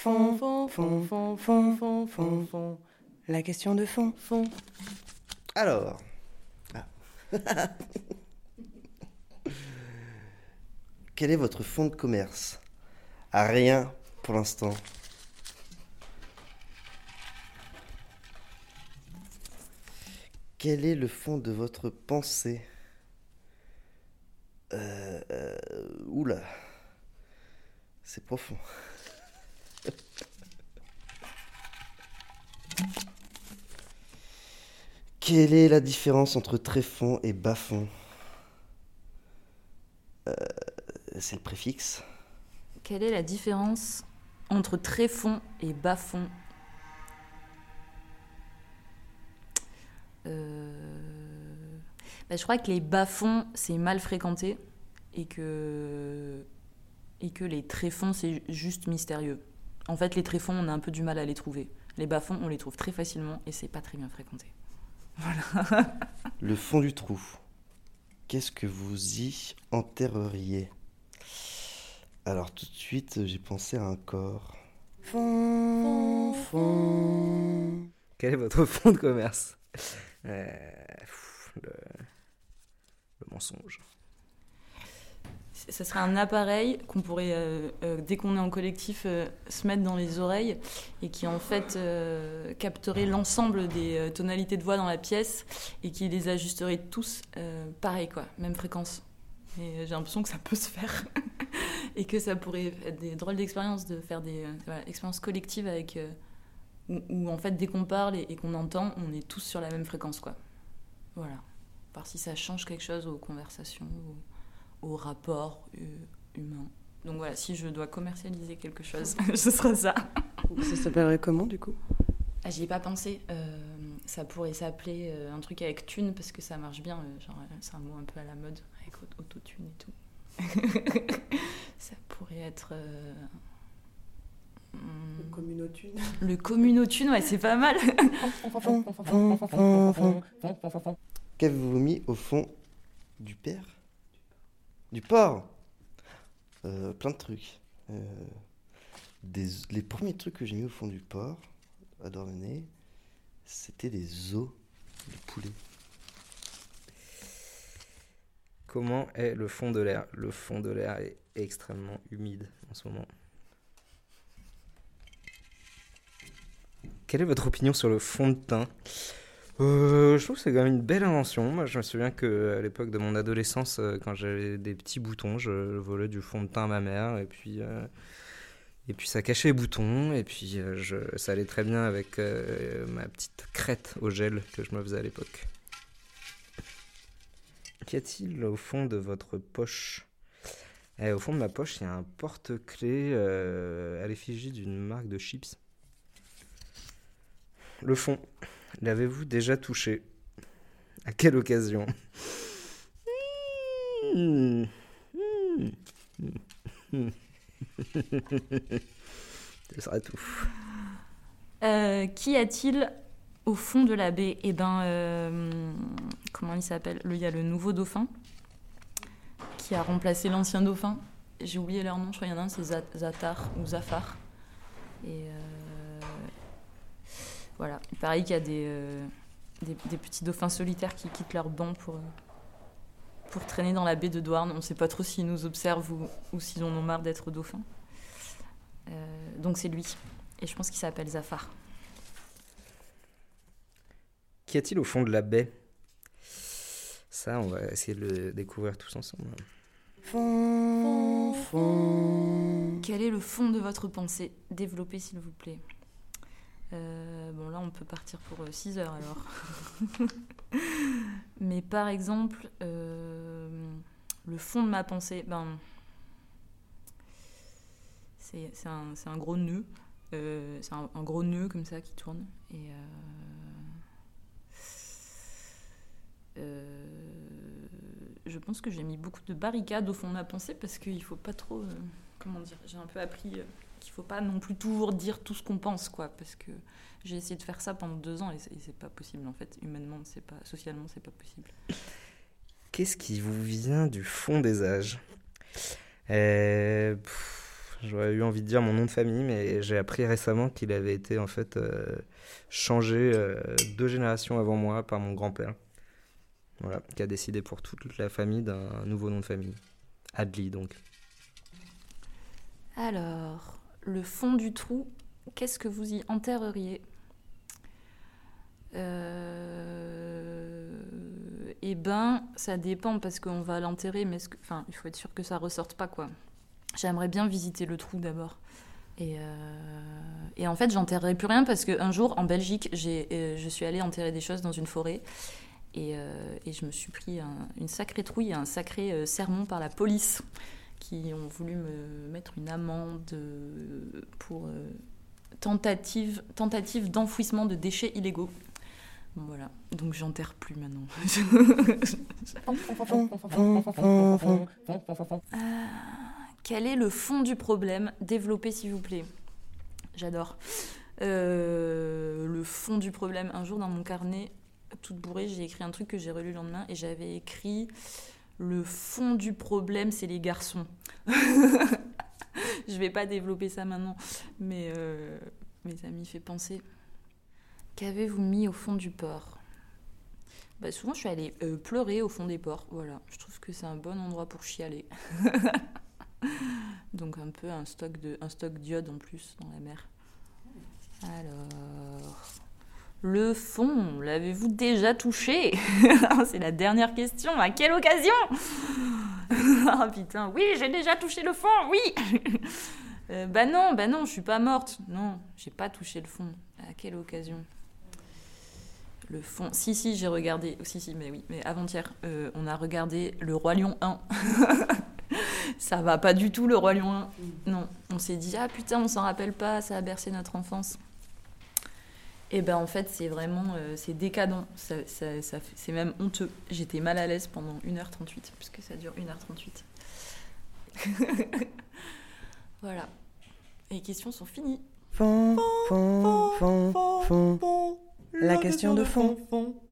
Fond, fond, fond, fond, fond, fond, fond, fond. La question de fond, fond. Alors. Ah. Quel est votre fonds de commerce? À rien pour l'instant. Quel est le fond de votre pensée? Euh, euh, Oula. C'est profond. Quelle est la différence entre tréfond et bas-fond Euh, C'est le préfixe. Quelle est la différence entre tréfond et bas-fond Euh, bah, Je crois que les bas-fonds, c'est mal fréquenté et que... et que les tréfonds, c'est juste mystérieux. En fait, les tréfonds, on a un peu du mal à les trouver. Les bas-fonds, on les trouve très facilement et c'est pas très bien fréquenté. Voilà. Le fond du trou. Qu'est-ce que vous y enterreriez? Alors tout de suite, j'ai pensé à un corps. Fond, fond. Quel est votre fonds de commerce? Euh, pff, le... le mensonge. Ce serait un appareil qu'on pourrait, euh, euh, dès qu'on est en collectif, euh, se mettre dans les oreilles et qui en fait capterait l'ensemble des tonalités de voix dans la pièce et qui les ajusterait tous pareil, quoi, même fréquence. Et j'ai l'impression que ça peut se faire et que ça pourrait être des drôles d'expériences de faire des expériences collectives avec. où, en fait, dès qu'on parle et, qu'on entend, on est tous sur la même fréquence, quoi. Voilà. Voir si ça change quelque chose aux conversations, aux rapports euh, humains. Donc voilà, si je dois commercialiser quelque chose, ce sera ça. Ça s'appellerait comment du coup? Ah, J'y ai pas pensé. Euh, ça pourrait s'appeler euh, un truc avec thune parce que ça marche bien. euh, genre, c'est un mot un peu à la mode avec au- autotune et tout. ça pourrait être. euh, hmm, Communotune. le communotune, ouais, c'est pas mal. Qu'avez-vous mis au fond du père? Du porc Euh, Plein de trucs. Euh, les premiers trucs que j'ai mis au fond du porc, à Dornay, c'était des os de poulet. Comment est le fond de l'air? Le fond de l'air est extrêmement humide en ce moment. Quelle est votre opinion sur le fond de teint? Euh, Je trouve que c'est quand même une belle invention. Moi, je me souviens que à l'époque de mon adolescence, euh, quand j'avais des petits boutons, je volais du fond de teint à ma mère et puis euh, et puis ça cachait les boutons et puis je, ça allait très bien avec ma petite crête au gel que je me faisais à l'époque. Qu'y a-t-il au fond de votre poche? Eh, Au fond de ma poche, il y a un porte-clés à l'effigie d'une marque de chips. Le fond, l'avez-vous déjà touché? À quelle occasion? Ce sera tout. Euh, Qu'y a-t-il au fond de la baie? Eh ben, euh, comment il s'appelle? Le- Il y a le nouveau dauphin qui a remplacé l'ancien dauphin. J'ai oublié leur nom, je crois qu'il y en a un, c'est Za- Zatar ou Zafar. Et euh, voilà, il paraît qu'il y a des, euh, des, des petits dauphins solitaires qui quittent leur banc pour, euh, pour traîner dans la baie de Douarn. On ne sait pas trop s'ils nous observent ou, ou s'ils en ont marre d'être dauphins. Euh, donc c'est lui. Et je pense qu'il s'appelle Zafar. Qu'y a-t-il au fond de la baie? Ça, on va essayer de le découvrir tous ensemble. Fond, fond. Quel est le fond de votre pensée? Développez s'il vous plaît. Euh, bon là on peut partir pour 6 heures alors. Mais par exemple, euh, le fond de ma pensée, ben, c'est un, gros nœud. Euh, c'est un, un gros nœud comme ça qui tourne. Et euh, euh, je pense que j'ai mis beaucoup de barricades au fond de ma pensée parce qu'il faut pas trop. euh, comment dire J'ai un peu appris euh, qu'il faut pas non plus toujours dire tout ce qu'on pense, quoi. Parce que j'ai essayé de faire ça pendant deux ans et c'est- pas possible en fait. Humainement, c'est pas. Socialement, c'est pas possible. Qu'est-ce qui vous vient du fond des âges? Euh, pff, J'aurais eu envie de dire mon nom de famille, mais j'ai appris récemment qu'il avait été en fait euh, changé euh, deux générations avant moi par mon grand-père. Voilà, qui a décidé pour toute la famille d'un nouveau nom de famille. Adli donc. Alors, le fond du trou, qu'est-ce que vous y enterreriez euh... Eh ben, ça dépend parce qu'on va l'enterrer, mais enfin, il faut être sûr que ça ressorte pas quoi. J'aimerais bien visiter le trou d'abord. Et, euh... en fait, j'enterrerai plus rien parce qu'un jour, en Belgique, euh, je suis allée enterrer des choses dans une forêt. Et, je me suis pris un, une sacrée trouille, un sacré sermon par la police qui ont voulu me mettre une amende pour tentative, tentative d'enfouissement de déchets illégaux. Voilà, donc j'enterre plus maintenant. ah, quel est le fond du problème? Développez s'il vous plaît. J'adore. Euh, le fond du problème. Un jour dans mon carnet, toute bourrée, j'ai écrit un truc que j'ai relu le lendemain et j'avais écrit le fond du problème, c'est les garçons. je vais pas développer ça maintenant, mais, euh, mais ça fait penser. Qu'avez-vous mis au fond du port? Bah, Souvent, je suis allée euh, pleurer au fond des ports. Voilà, je trouve que c'est un bon endroit pour chialer. Donc un peu un stock de un stock d'iode en plus dans la mer. Alors, le fond, l'avez-vous déjà touché C'est la dernière question. À quelle occasion Ah putain, oui, j'ai déjà touché le fond, oui euh, Bah non, bah non, je suis pas morte. Non, j'ai pas touché le fond. À quelle occasion le fond? Si, si, j'ai regardé. Si, si, mais oui. Mais avant-hier, euh, on a regardé Le Roi Lion 1. ça va pas du tout, Le Roi Lion 1. Non. On s'est dit, ah putain, on s'en rappelle pas, ça a bercé notre enfance. Et ben en fait, c'est vraiment. Euh, c'est décadent. Ça, ça, ça, c'est même honteux. J'étais mal à l'aise pendant 1h38, puisque ça dure 1h38. voilà. Les questions sont finies. Fond, fond, fond, fond, fond. La question de fond.